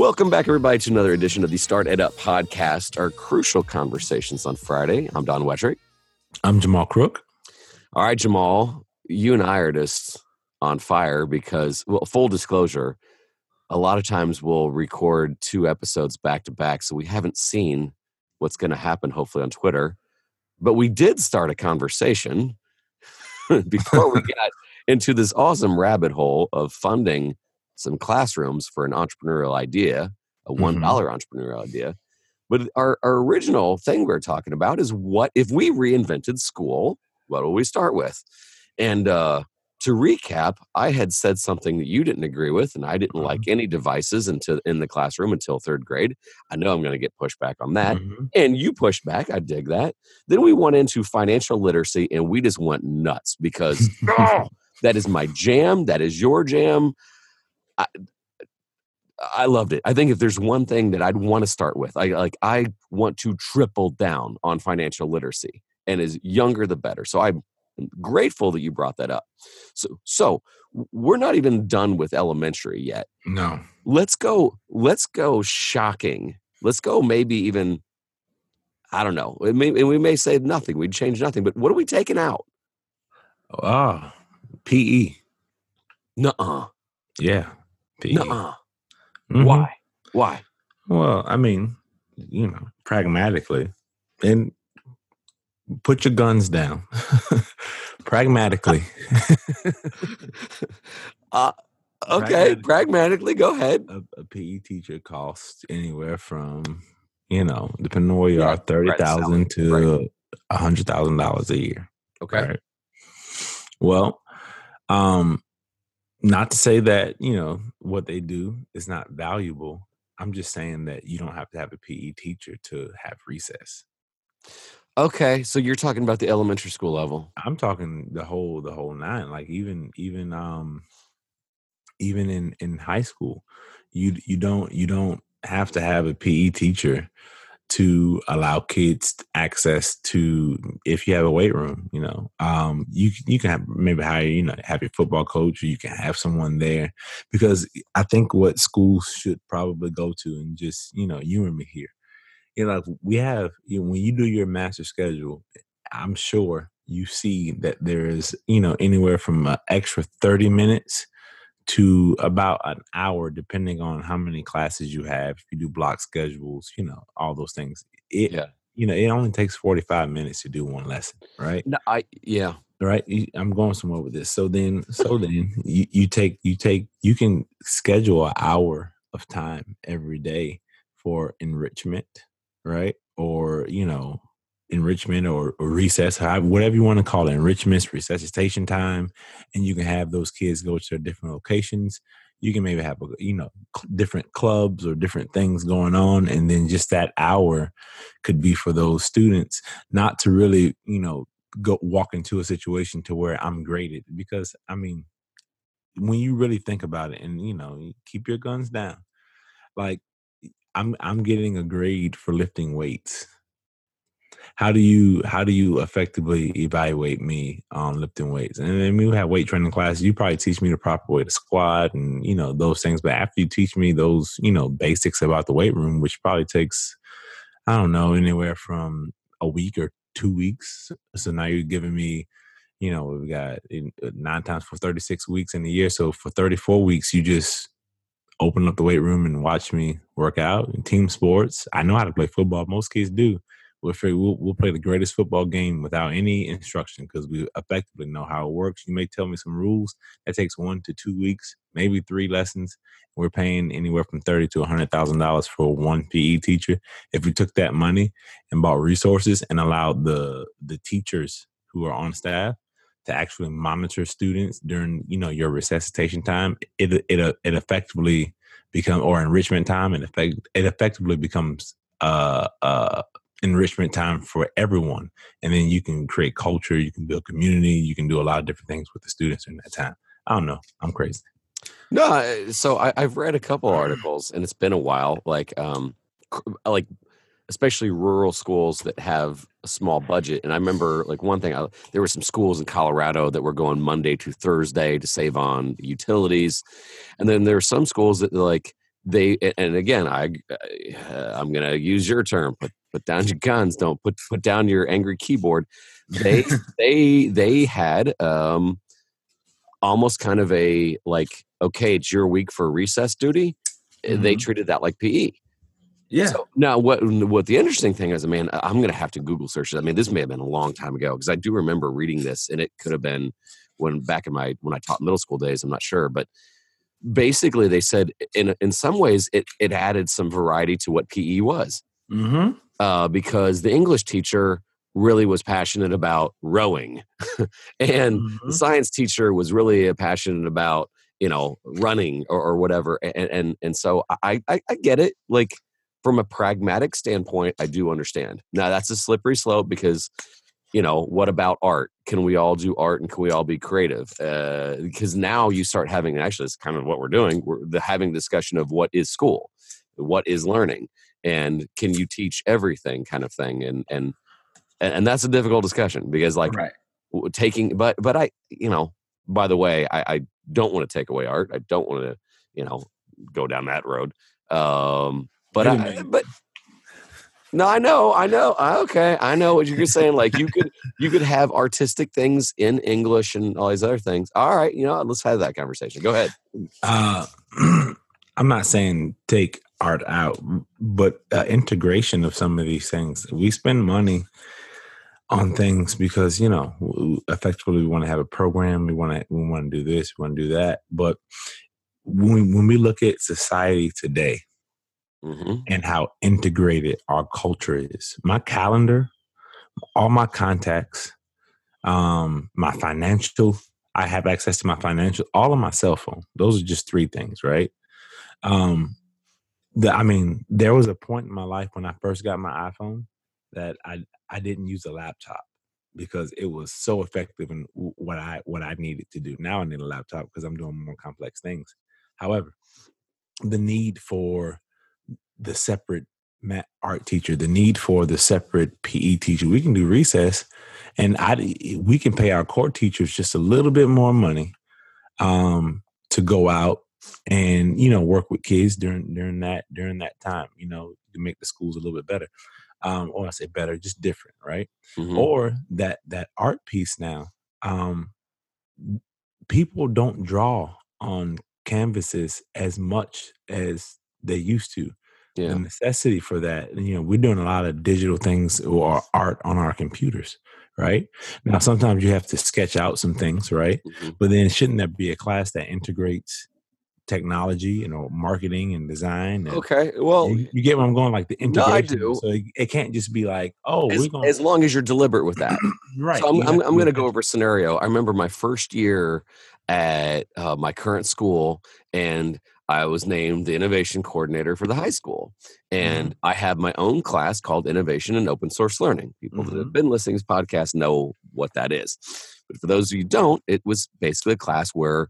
Welcome back, everybody, to another edition of the Start Ed Up podcast, our crucial conversations on Friday. I'm Don Wettrick. I'm Jamal Crook. All right, Jamal, you and I are just on fire because, well, full disclosure, a lot of times we'll record two episodes back to back, so we haven't seen what's going to happen, hopefully, on Twitter. But we did start a conversation before we got into this awesome rabbit hole of funding some classrooms for an entrepreneurial idea, a one Mhm. entrepreneurial idea. But our, our original thing we are talking about is what if we reinvented school, what will we start with? And uh, to recap, I had said something that you didn't agree with, and I didn't like any devices until in the classroom until third grade. I know I'm going to get pushback on that Mhm. and you pushed back. I dig that. Then we went into financial literacy and we just went nuts because oh, that is my jam. That is your jam. I, I loved it. I think if there's one thing that I'd want to start with, I like I want to triple down on financial literacy and as younger the better. So I'm grateful that you brought that up. So so we're not even done with elementary yet No. let's go let's go shocking let's go maybe even i don't know it may, and we may say nothing we'd change nothing but what are we taking out Ah, PE. nuh-uh Yeah. Nuh-uh Mhm. why why Well, I mean, you know, pragmatically, and put your guns down. pragmatically. uh, okay Pragmatic. pragmatically go ahead a, a PE teacher costs anywhere from, you know, depending on where you Yeah, are, thirty thousand to a hundred thousand dollars a year. okay Right. Well, um, not to say that you know what they do is not valuable. I'm just saying that you don't have to have a PE teacher to have recess. okay so you're talking about the elementary school level I'm talking the whole the whole nine. Like even even um even in in high school, you you don't you don't have to have a PE teacher to allow kids access to if you have a weight room you know um you you can have, maybe hire you know have your football coach or you can have someone there. Because i think what schools should probably go to and just you know you and me here you know like we have you know, when you do your master schedule i'm sure you see that there is you know anywhere from an extra 30 minutes to about an hour depending on how many classes you have if you do block schedules you know all those things. It yeah. you know it only takes 45 minutes to do one lesson right? No, i yeah. Right? I'm going somewhere with this. So then so then you, you take you take you can schedule an hour of time every day for enrichment right? Or you know enrichment or, or recess whatever you want to call it enrichments resuscitation time and you can have those kids go to different locations. You can maybe have a, you know different clubs or different things going on and then just that hour could be for those students not to really you know go walk into a situation to where I'm graded because I mean when you really think about it and you know keep your guns down like I'm I'm getting a grade for lifting weights how do you how do you effectively evaluate me on lifting weights and then we have weight training classes you probably teach me the proper way to squat and you know those things but after you teach me those you know basics about the weight room which probably takes I don't know anywhere from a week or two weeks. So now you're giving me, you know, we've got nine times for 36 weeks in a year. So for 34 weeks, you just open up the weight room and watch me work out in team sports. I know how to play football. Most kids do. We'll, figure, we'll, we'll play the greatest football game without any instruction because we effectively know how it works. You may tell me some rules. That takes one to two weeks, maybe three lessons. We're paying anywhere from thirty to hundred thousand dollars for one PE teacher. If we took that money and bought resources and allowed the the teachers who are on staff to actually monitor students during you know your resuscitation time, it it it effectively become or enrichment time, and effect it effectively becomes uh uh enrichment time for everyone and then you can create culture you can build community you can do a lot of different things with the students in that time i don't know i'm crazy No, so I, I've read a couple articles, and it's been a while. Like, um, like especially rural schools that have a small budget. And I remember, like, one thing. I, there were some schools in Colorado that were going Monday to Thursday to save on utilities, and then there are some schools that like they and again I uh, I'm going to use your term put put down your guns don't put put down your angry keyboard they they they had um almost kind of a like okay it's your week for recess duty mm-hmm. they treated that like PE yeah. So now, what what the interesting thing is, I mean, I'm going to have to Google search. it. I mean, this may have been a long time ago because I do remember reading this, and it could have been when back in my when I taught middle school days. I'm not sure, but basically they said in in some ways it it added some variety to what PE was mm-hmm. uh, because the English teacher really was passionate about rowing, and mm-hmm. the science teacher was really passionate about you know running or, or whatever, and, and and so I, I I get it like from a pragmatic standpoint, I do understand. Now that's a slippery slope because you know what about art? Can we all do art and can we all be creative? Uh, because now you start having actually it's kind of what we're doing we're the, having discussion of what is school what is learning and can you teach everything kind of thing and and and that's a difficult discussion because like right. taking but but i you know by the way i, I don't want to take away art i don't want to you know go down that road um but I, but no, I know, I know. Okay, I know what you're saying. Like you could you could have artistic things in English and all these other things. All right, you know, let's have that conversation. Go ahead. Uh, I'm not saying take art out, but uh, integration of some of these things. We spend money on things because you know effectively we want to have a program. We want to we want to do this. We want to do that. But when when we look at society today, mm-hmm. and how integrated our culture is. My calendar, all my contacts, um, my financial, I have access to my financial, all on my cell phone. Those are just three things, right? Um, the, I mean, there was a point in my life when I first got my iPhone that I I didn't use a laptop because it was so effective in what I what I needed to do. Now I need a laptop because I'm doing more complex things. However, the need for the separate art teacher, the need for the separate PE teacher. We can do recess, and I we can pay our core teachers just a little bit more money um, to go out and you know work with kids during during that during that time. You know to make the schools a little bit better, um, or I say better, just different, right? Mm-hmm. Or that that art piece now. Um, people don't draw on canvases as much as they used to yeah. the necessity for that. You know, we're doing a lot of digital things or art on our computers, right? Now, sometimes you have to sketch out some things, right? Mm-hmm. But then shouldn't there be a class that integrates technology, you know, marketing and design? And okay, well, you, you, get where I'm going, like the integration. No, I do. So it, it can't just be like, oh, as, gonna... as long as you're deliberate with that, right? So I'm, I'm, I'm going to go over a scenario. I remember my first year at uh, my current school, and I was named the innovation coordinator for the high school. And mm-hmm. I have my own class called Innovation and Open Source Learning. People mm-hmm. that have mm-hmm. been listening to this podcast know what that is. But for those of you don't, it was basically a class where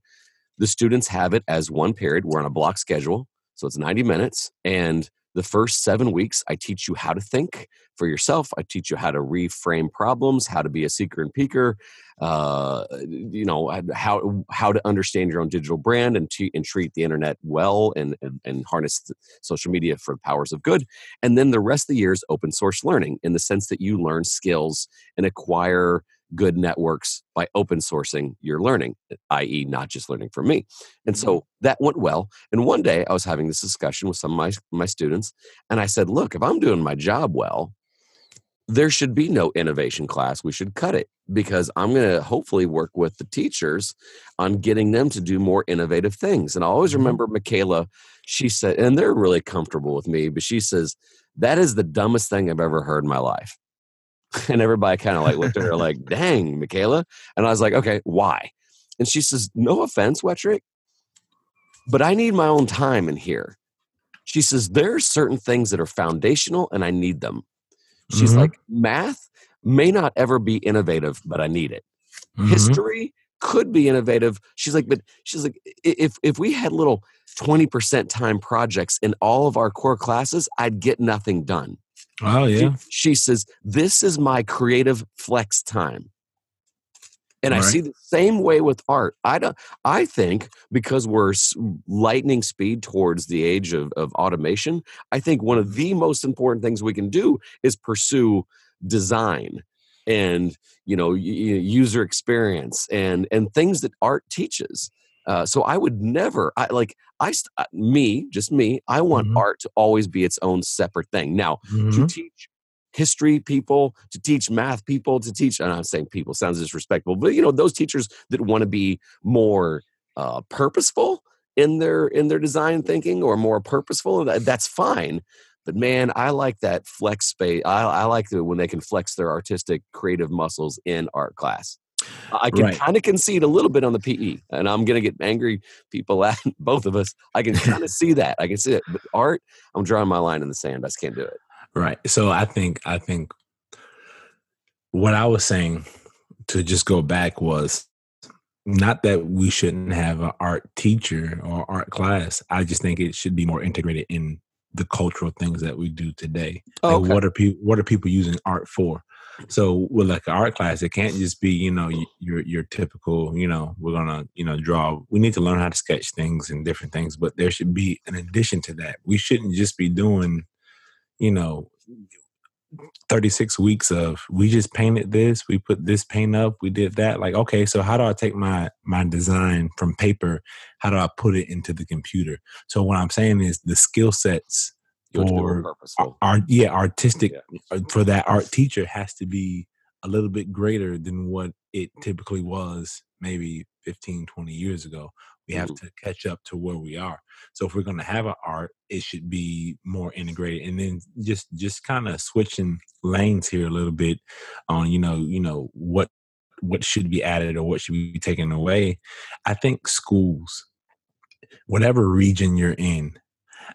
the students have it as one period. We're on a block schedule. So it's 90 minutes. And the first seven weeks, I teach you how to think for yourself. I teach you how to reframe problems, how to be a seeker and peaker, uh, you know, how how to understand your own digital brand and, t- and treat the internet well and, and, and harness social media for the powers of good. And then the rest of the year is open source learning in the sense that you learn skills and acquire good networks by open sourcing your learning, i.e., not just learning from me. And so mm-hmm. that went well. And one day I was having this discussion with some of my, my students, and I said, Look, if I'm doing my job well, there should be no innovation class. We should cut it because I'm going to hopefully work with the teachers on getting them to do more innovative things. And I always mm-hmm. remember Michaela, she said, and they're really comfortable with me, but she says, That is the dumbest thing I've ever heard in my life. And everybody kind of like looked at her like, dang, Michaela. And I was like, okay, why? And she says, no offense, Wettrick, but I need my own time in here. She says, there are certain things that are foundational and I need them. She's mm-hmm. like, math may not ever be innovative, but I need it. Mm-hmm. History could be innovative. She's like, but she's like, if if we had little 20% time projects in all of our core classes, I'd get nothing done. Oh, yeah. She, she says, This is my creative flex time. And I Right. see the same way with art. I don't. I think because we're lightning speed towards the age of, of automation, I think one of the most important things we can do is pursue design and you know user experience and and things that art teaches. Uh, so I would never. I like. I uh, me just me. I want Mhm. art to always be its own separate thing. Now to Mhm. teach history people, to teach math people, to teach. and I'm saying people sounds disrespectful, but you know those teachers that want to be more uh, purposeful in their in their design thinking or more purposeful. that- That's fine. But man, I like that flex space. I, I like it when they can flex their artistic, creative muscles in art class. I can Right. kind of concede a little bit on the PE, and I'm going to get angry people at both of us. I can kind of see that. I can see it. But art, I'm drawing my line in the sand. I just can't do it. Right. So I think I think what I was saying to just go back was not that we shouldn't have an art teacher or art class. I just think it should be more integrated in the cultural things that we do today. Oh, okay. what are people what are people using art for? So with like an art class, it can't just be, you know, your your typical, you know, we're gonna, you know, draw. We need to learn how to sketch things and different things, but there should be an addition to that. We shouldn't just be doing, you know, 36 weeks of we just painted this, we put this paint up, we did that. Like, okay, so how do I take my my design from paper? How do I put it into the computer? So what I'm saying is the skill sets You want to be more purposeful. art, yeah, artistic Yeah. uh, for that art teacher has to be a little bit greater than what it typically was maybe 15, 20 years ago. We have Mhm. to catch up to where we are. So if we're going to have an art, it should be more integrated. And then just just kind of switching lanes here a little bit on you know you know what what should be added or what should be taken away. I think schools, whatever region you're in,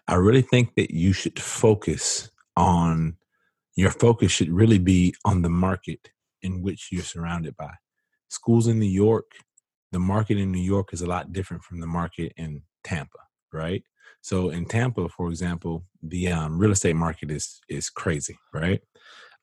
I really think that you should focus on your focus should really be on the market in which you're surrounded by. Schools in New York, the market in New York is a lot different from the market in Tampa, right? So in Tampa, for example, the um, real estate market is is crazy, right?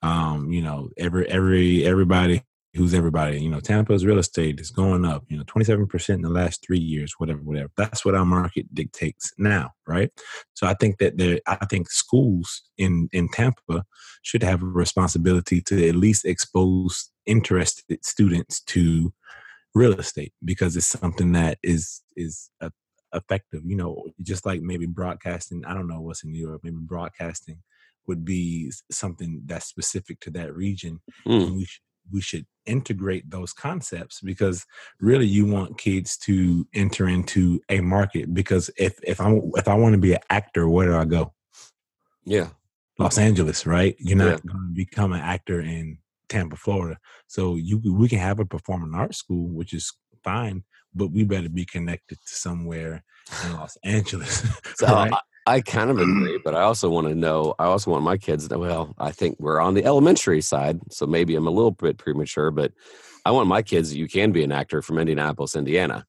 Um, you know, every every everybody who's everybody, you know, Tampa's real estate is going up, you know, 27% in the last three years, whatever, whatever. That's what our market dictates now, right? So I think that there, I think schools in in Tampa should have a responsibility to at least expose interested students to real estate because it's something that is is a, effective. You know, just like maybe broadcasting. I don't know what's in New York. Maybe broadcasting would be something that's specific to that region, Mm. and we should we should integrate those concepts because really you want kids to enter into a market because if if I if I want to be an actor, where do I go? Yeah. Los Angeles, right? You're not Yeah. going to become an actor in Tampa, Florida. So you we can have a performing arts school, which is fine, but we better be connected to somewhere in Los Angeles, So uh, right? I, kind of agree, but I also want to know. I also want my kids to. Well, I think we're on the elementary side, so maybe I'm a little bit premature, but I want my kids. You can be an actor from Indianapolis, Indiana,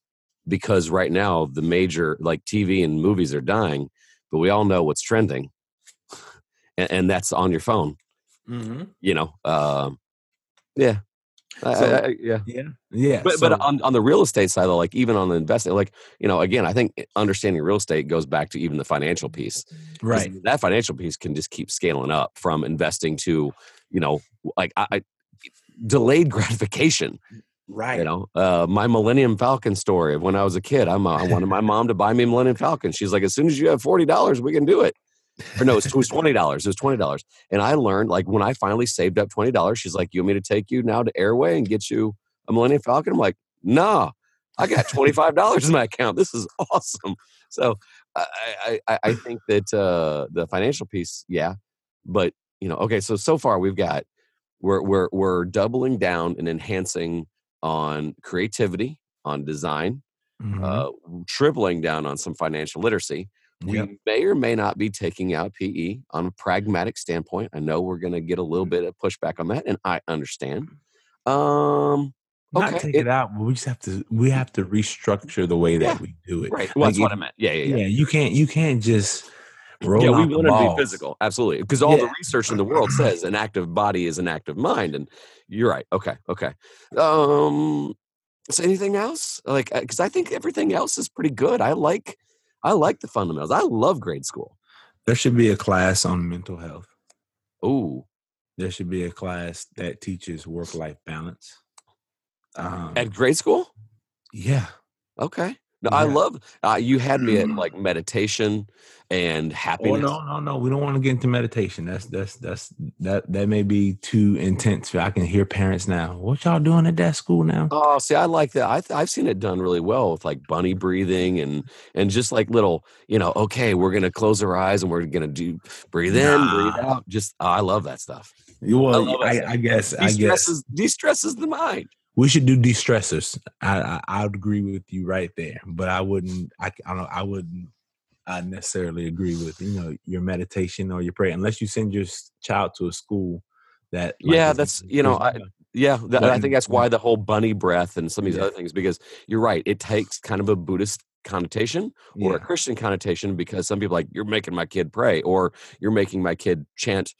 because right now the major like TV and movies are dying, but we all know what's trending, and, and that's on your phone. mm-hmm. You know, um, yeah, So- I- I- yeah. Yeah, yeah. But but on, on the real estate side, though, like even on the investing, like you know, again, I think understanding real estate goes back to even the financial piece. right, That financial piece can just keep scaling up from investing to, you know, like I, I delayed gratification. right. You know, uh, my Millennium Falcon story of when I was a kid. I'm, I wanted my mom to buy me a Millennium Falcon. She's like, as soon as you have forty dollars, we can do it. Or no, it was, twenty dollars. It was twenty dollars, and I learned like when I finally saved up twenty dollars. She's like, "You want me to take you now to Airway and get you a Millennium Falcon?" I'm like, "Nah, I got twenty five dollars in my account. This is awesome." So I I, I- think that uh, the financial piece, yeah, but you know, okay. So so far we've got we're we're we're doubling down and enhancing on creativity, on design, Mhm. uh, tripling down on some financial literacy. We Yep. may or may not be taking out PE on a pragmatic standpoint. I know we're going to get a little bit of pushback on that, and I understand. Um, Not take it- it, out, but we just have to we have to restructure the way that Yeah, we do it. right. Well, Like that's what I meant. Yeah, yeah, Yeah. yeah. you can't you can't just roll yeah, we want to be physical, absolutely, because all the research in the world says an active body is an active mind, and you're right. Okay, okay. Um, So anything else? Like, because I think everything else is pretty good. I like, I like the fundamentals. I love grade school. There should be a class on mental health. Ooh, There should be a class that teaches work life balance. Um, at grade school? yeah, Okay. No, I love. Uh, you had me at like meditation and Oh happiness. no, no, no. We don't want to get into meditation. That's that's that's that that may be too intense. I can hear parents now. What y'all doing at that school now? Oh, see, I like that. I, I've seen it done really well with like bunny breathing and and just like little, you know. Okay, we're gonna close our eyes and we're gonna do breathe in, breathe out. Just oh, I love that stuff. Well, I, stuff. I guess I guess De-stresses, de-stresses the mind. We should do de-stressors. I, I I would agree with you right there, but I wouldn't. I I don't. I wouldn't. I necessarily agree with you know your meditation or your prayer unless you send your child to a school that. like, Yeah, that's- you know, I- Yeah, that, I think that's why the whole bunny breath and some of these Yeah. other things. Because you're right, it takes kind of a Buddhist connotation or yeah. a Christian connotation. Because some people are like you're making my kid pray or you're making my kid chant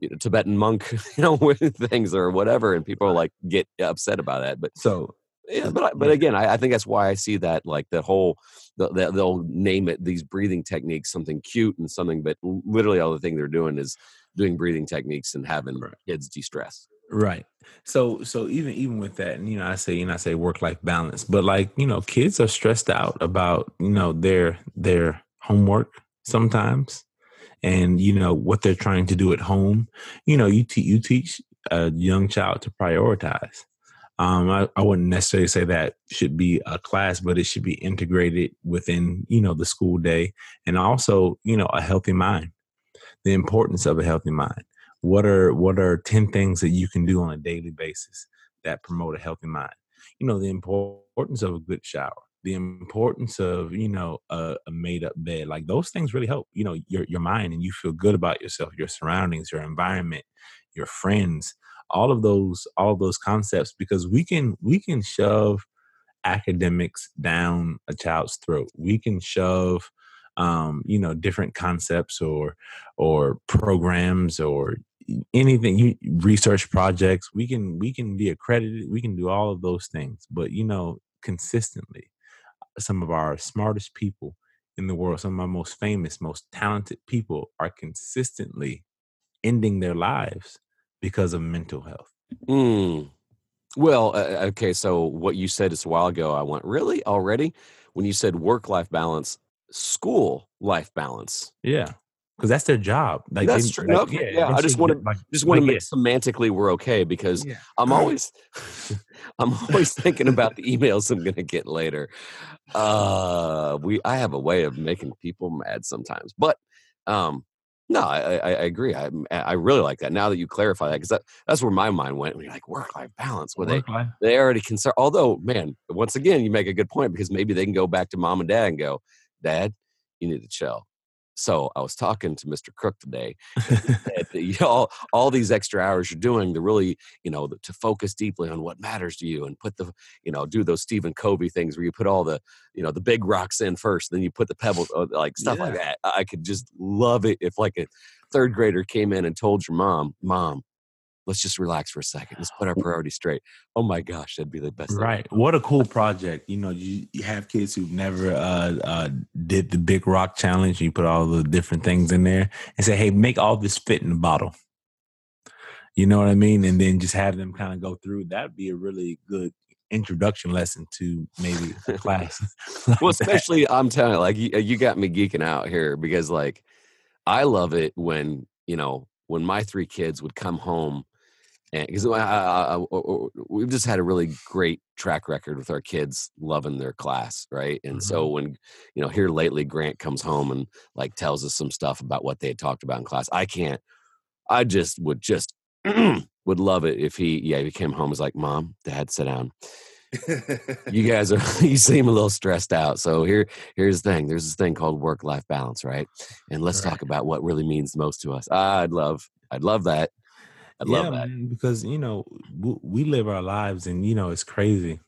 you know, Tibetan monk, you know, with things or whatever, and people like get upset about that. But So yeah, but but again, I, I think that's why I see that like the whole the, the, they'll name it these breathing techniques something cute and something, but literally all the thing they're doing is doing breathing techniques and having Right. kids de-stress. Right. So so even even with that, and you know, I say you know I say work life balance, but like you know, kids are stressed out about you know their their homework sometimes, and you know what they're trying to do at home. You know, you te- you teach a young child to prioritize. Um, I, I wouldn't necessarily say that should be a class, but it should be integrated within you know the school day, and also you know a healthy mind, the importance of a healthy mind what are what are 10 things that you can do on a daily basis that promote a healthy mind you know the importance of a good shower the importance of you know a, a made up bed like those things really help you know your your mind and you feel good about yourself your surroundings your environment your friends all of those all of those concepts because we can we can shove academics down a child's throat. We can shove um, you know different concepts or or programs or anything you research projects. We can we can be accredited we can do all of those things but you know consistently some of our smartest people in the world some of our most famous most talented people are consistently ending their lives because of mental health Mm. Well, uh, okay. So what you said just a while ago, I went really already when you said work-life balance, school life balance. yeah because that's their job like That's they- true. like, Okay, yeah, I just eventually, wanted- like, Just want to make semantically we're okay because yeah. I'm always I'm always thinking about the emails I'm gonna get later. Uh we I have a way of making people mad sometimes. But um no, I, I, I agree. I I really like that. Now that you clarify that, because that, that's where my mind went. When you're like work life balance, where they Work-life they already concern. Although, man, once again, you make a good point because maybe they can go back to mom and dad and go, Dad, you need to chill. So I was talking to Mr. Crook today. and he said that, you know, all, all these extra hours you're doing to really, you know, to focus deeply on what matters to you and put the, you know, do those Stephen Covey things where you put all the, you know, the big rocks in first, then you put the pebbles, uh, like stuff like that. I could just love it if like a third grader came in and told your mom, Mom, let's just relax for a second. Let's put our priorities straight. Oh my gosh, that'd be the best. Right. What a cool project. You know, you, have kids who've never uh, uh, did the big rock challenge. You put all the different things in there and say, hey, make all this fit in the bottle. You know what I mean? And then just have them kind of go through. That'd be a really good introduction lesson to maybe a class. like well, that. especially I'm telling you, like you, you got me geeking out here because like I love it when you know when my three kids would come home Eh, and because we've just had a really great track record with our kids loving their class, right? And so mm-hmm. when you know here lately Grant comes home and like tells us some stuff about what they had talked about in class, I can't. I just would just would love it if he yeah he came home was like mom dad sit down you guys are you seem a little stressed out so here here's the thing there's this thing called work life balance right and let's Right. talk about what really means most to us i'd love i'd love that i'd love that man, because you know w- we live our lives, and you know it's crazy.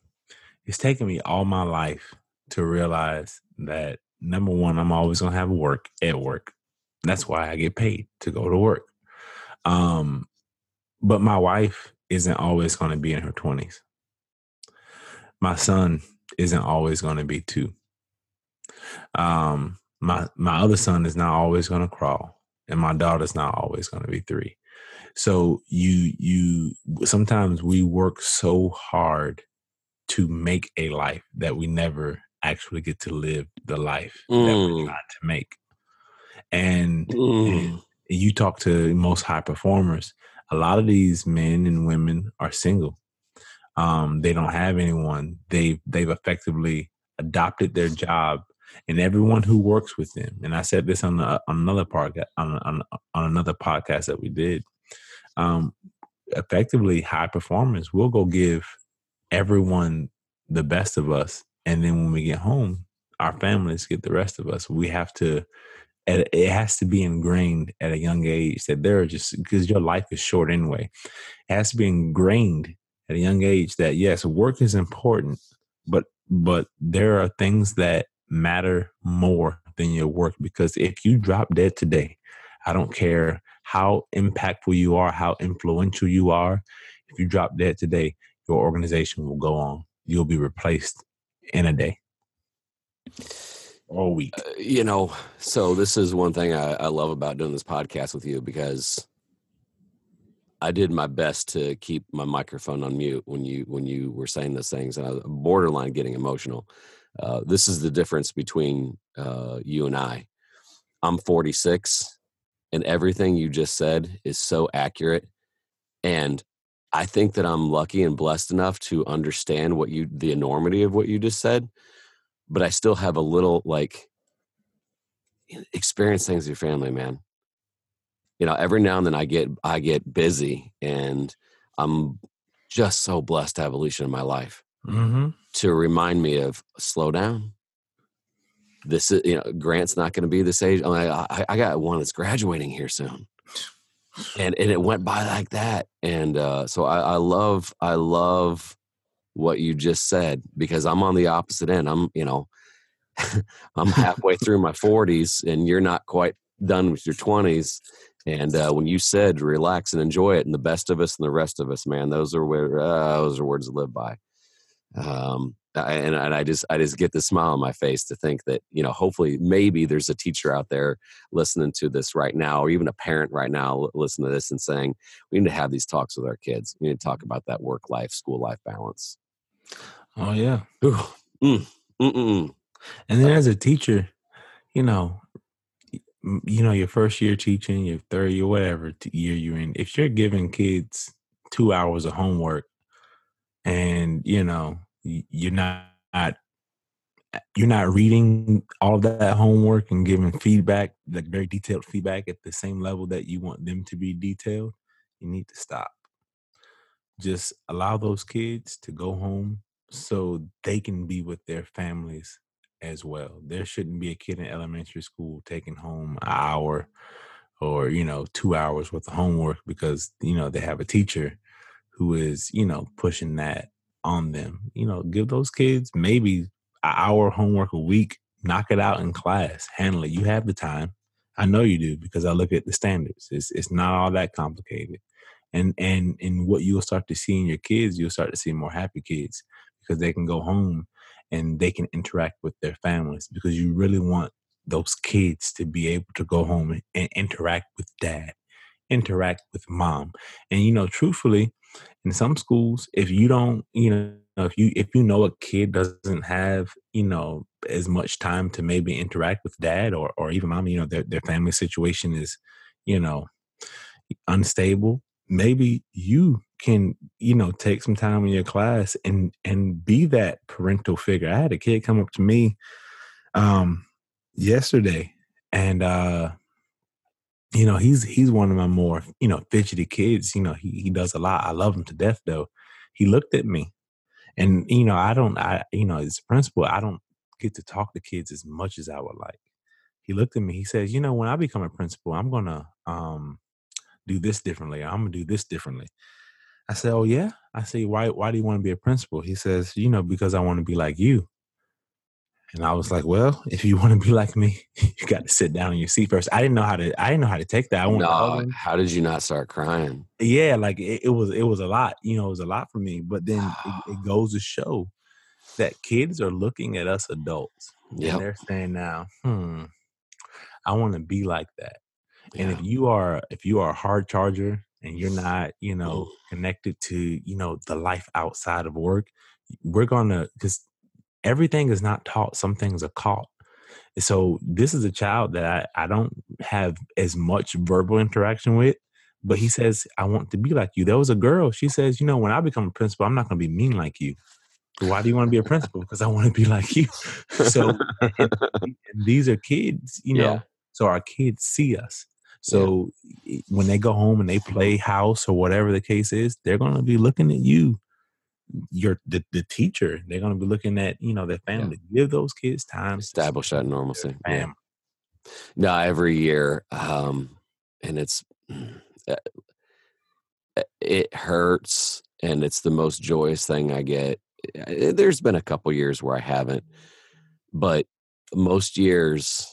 It's taken me all my life to realize that number one, I'm always gonna have work at work. That's why I get paid to go to work. Um, but my wife isn't always gonna be in her twenties. my son isn't always going to be two. Um, my my other son is not always going to crawl, and my daughter's not always going to be three. So you you sometimes we work so hard to make a life that we never actually get to live the life mm. that we're mm. trying to make. And, mm. and you talk to most high performers, a lot of these men and women are single. Um, they don't have anyone. They they've effectively adopted their job, and everyone who works with them. And I said this on, the, on another part on, on on another podcast that we did. Um, effectively, high performance we'll go give everyone the best of us, and then when we get home, our families get the rest of us. We have to it has to be ingrained at a young age that there are just because your life is short anyway. It has to be ingrained at a young age that yes, work is important, but but there are things that matter more than your work because if you drop dead today, I don't care how impactful you are, how influential you are. If you drop dead today, your organization will go on. You'll be replaced in a day all week. Uh, you know, so this is one thing I, I love about doing this podcast with you because I did my best to keep my microphone on mute when you when you were saying those things, and I was borderline getting emotional. Uh, this is the difference between uh, you and I. I'm 46, and everything you just said is so accurate. And I think that I'm lucky and blessed enough to understand what you the enormity of what you just said but I still have a little like experience things with your family, man. You know, every now and then I get I get busy, and I'm just so blessed to have Alicia in my life mm-hmm. to remind me of slow down. This is you know Grant's not going to be this age. I, I got one that's graduating here soon, and and it went by like that. And uh, so I, I love I love what you just said because I'm on the opposite end. I'm, you know, I'm halfway through my 40s and you're not quite done with your 20s. And uh, when you said relax and enjoy it, and the best of us and the rest of us, man, those are where uh, those are words to live by. Um, and, and I just I just get the smile on my face to think that you know hopefully maybe there's a teacher out there listening to this right now or even a parent right now listening to this and saying we need to have these talks with our kids. We need to talk about that work life school life balance. Oh yeah. Mm, and then as a teacher you know you know your first year teaching your third year whatever year you're in if you're giving kids two hours of homework and you know you're not uh, you're not reading all of that homework and giving feedback like very detailed feedback at the same level that you want them to be detailed you need to stop. Just allow those kids to go home so they can be with their families as well. There shouldn't be a kid in elementary school taking home an hour or you know two hours worth of homework because you know they have a teacher who is you know pushing that on them. You know, give those kids maybe an hour homework a week, knock it out in class, handle it. You have the time. I know you do because I look at the standards. It's it's not all that complicated. And and and what you'll start to see in your kids, you'll start to see more happy kids because they can go home and they can interact with their families because you really want those kids to be able to go home and interact with dad, interact with mom. And you know, truthfully, in some schools, if you don't, you know, if you if you know a kid doesn't have, you know, as much time to maybe interact with dad or or even mom, you know, their their family situation is, you know, unstable, maybe you can, you know, take some time in your class and and be that parental figure. I had a kid come up to me um yesterday and uh you know he's he's one of my more you know fidgety kids you know he, he does a lot. I love him to death though. He looked at me. And you know i don't i you know as a principal i don't get to talk to kids as much as i would like. He looked at me. He says you know when i become a principal i'm gonna um do this differently. I'm gonna do this differently. I said oh yeah? I say why why do you want to be a principal? He says you know because i want to be like you and I was like, well, if you want to be like me, you got to sit down in your seat first. I didn't know how to. I didn't know how to take that. I no, how did you not start crying? Yeah, like it, it, was. It was a lot. You know, it was a lot for me. But then it, it, goes to show that kids are looking at us adults Yeah. and they're saying now, hmm, I want to be like that. And if you are if you are a hard charger and you're not, you know, connected to, you know, the life outside of work, we're gonna because everything is not taught. Some things are caught. So this is a child that I, I don't have as much verbal interaction with, but he says, I want to be like you. There was a girl, she says, you know, when I become a principal, I'm not gonna be mean like you. Why do you want to be a principal? Because I want to be like you. So and, and these are kids, you know. Yeah. So our kids see us. So i- when they go home and they mm-hmm. play house or whatever the case is, they're gonna be looking at you, your the, the teacher. They're gonna be looking at you know their family. Give those kids time. to Establish that normalcy. Yeah. fam. No, every year, um, and it's uh, it hurts, and it's the most joyous thing I get. Uh, There's been a couple years where I haven't, but most years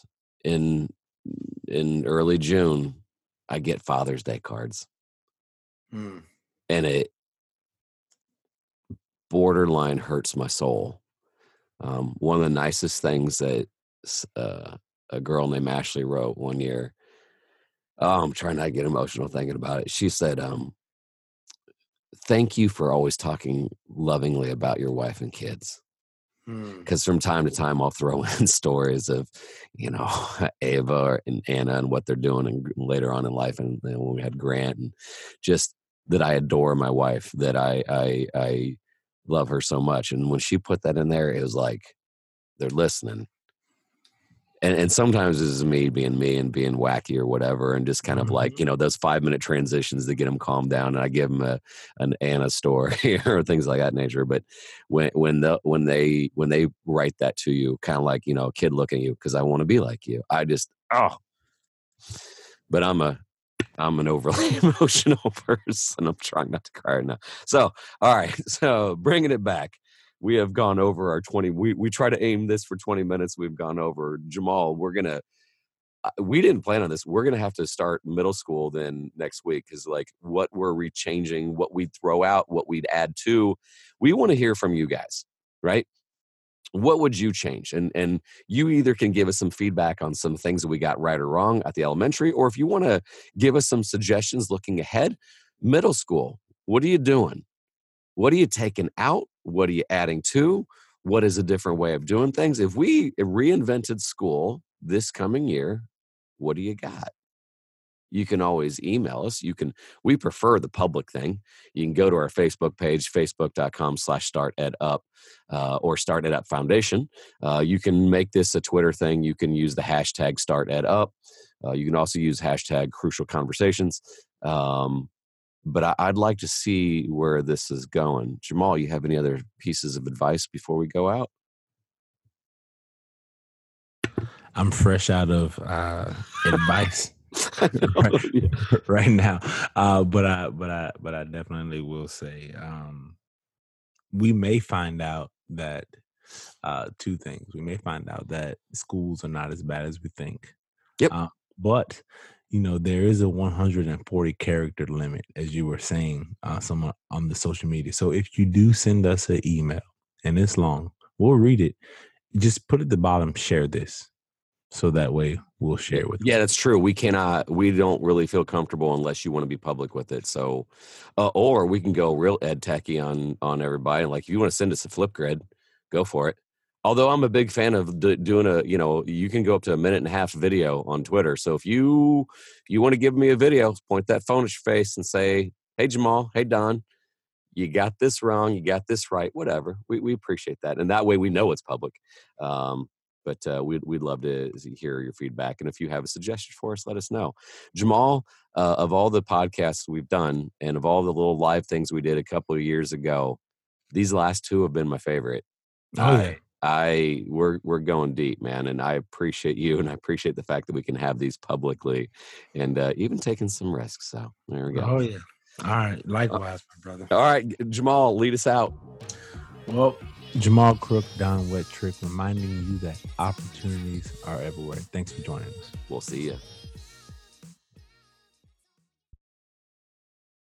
in in early June, I get Father's Day cards, Mm. and it borderline hurts my soul. Um, one of the nicest things that uh, a girl named Ashley wrote one year. Oh, I'm trying not to get emotional thinking about it. She said, um, "Thank you for always talking lovingly about your wife and kids." Because from time to time, I'll throw in stories of, you know, Ava and Anna and what they're doing, and later on in life, and then when we had Grant, and just that I adore my wife, that I I I love her so much, and when she put that in there, it was like they're listening. And, and sometimes this is me being me and being wacky or whatever, and just kind of like mm-hmm. you know those five minute transitions to get them calmed down. And I give them a an Anna story or things like that nature. But when when the when they when they write that to you, kind of like you know a kid looking at you because I want to be like you. I just oh, but I'm a I'm an overly emotional person. I'm trying not to cry right now. So all right, so bringing it back we have gone over our 20 we, we try to aim this for 20 minutes. We've gone over jamal we're gonna uh, we didn't plan on this. We're gonna have to start middle school then next week because like what were we're rechanging what we'd throw out what we'd add to? We want to hear from you guys right what would you change and and you either can give us some feedback on some things that we got right or wrong at the elementary or if you want to give us some suggestions looking ahead middle school what are you doing what are you taking out? What are you adding to? What is a different way of doing things? If we reinvented school this coming year, what do you got? You can always email us. You can, we prefer the public thing. You can go to our Facebook page, facebook.com slash start ed up uh, or start ed up foundation. Uh, you can make this a Twitter thing. You can use the hashtag start ed up. Uh, you can also use hashtag crucial conversations. Um, but I, I'd like to see where this is going. Jamal, you have any other pieces of advice before we go out? I'm fresh out of uh, advice Know. right now, uh, but I but I but I definitely will say um, we may find out that uh, two things. We may find out that schools are not as bad as we think. Yep. Uh, but you know there is a 140 character limit, as you were saying, uh, someone on the social media. So if you do send us an email and it's long, we'll read it. Just put at the bottom, share this, so that way we'll share with. Yeah, that's true. We cannot. We don't really feel comfortable unless you want to be public with it. So, uh, or we can go real ed techie on on everybody. Like, if you want to send us a Flipgrid, go for it. Although I'm a big fan of d- doing a, you know, you can go up to a minute and a half video on Twitter. So if you if you want to give me a video, point that phone at your face and say, "Hey Jamal, hey Don, you got this wrong, you got this right, whatever." We we appreciate that, and that way we know it's public. Um, but uh, we'd we'd love to hear your feedback, and if you have a suggestion for us, let us know. Jamal, uh, of all the podcasts we've done, and of all the little live things we did a couple of years ago, these last two have been my favorite. Oh, I, yeah. I we're we're going deep, man, and I appreciate you, and I appreciate the fact that we can have these publicly, and uh, even taking some risks. So there we go. Oh yeah. All right. Likewise, my brother. All right, Jamal, lead us out. Well, Jamal Crook, Don Wettrick, reminding you that opportunities are everywhere. Thanks for joining us. We'll see you.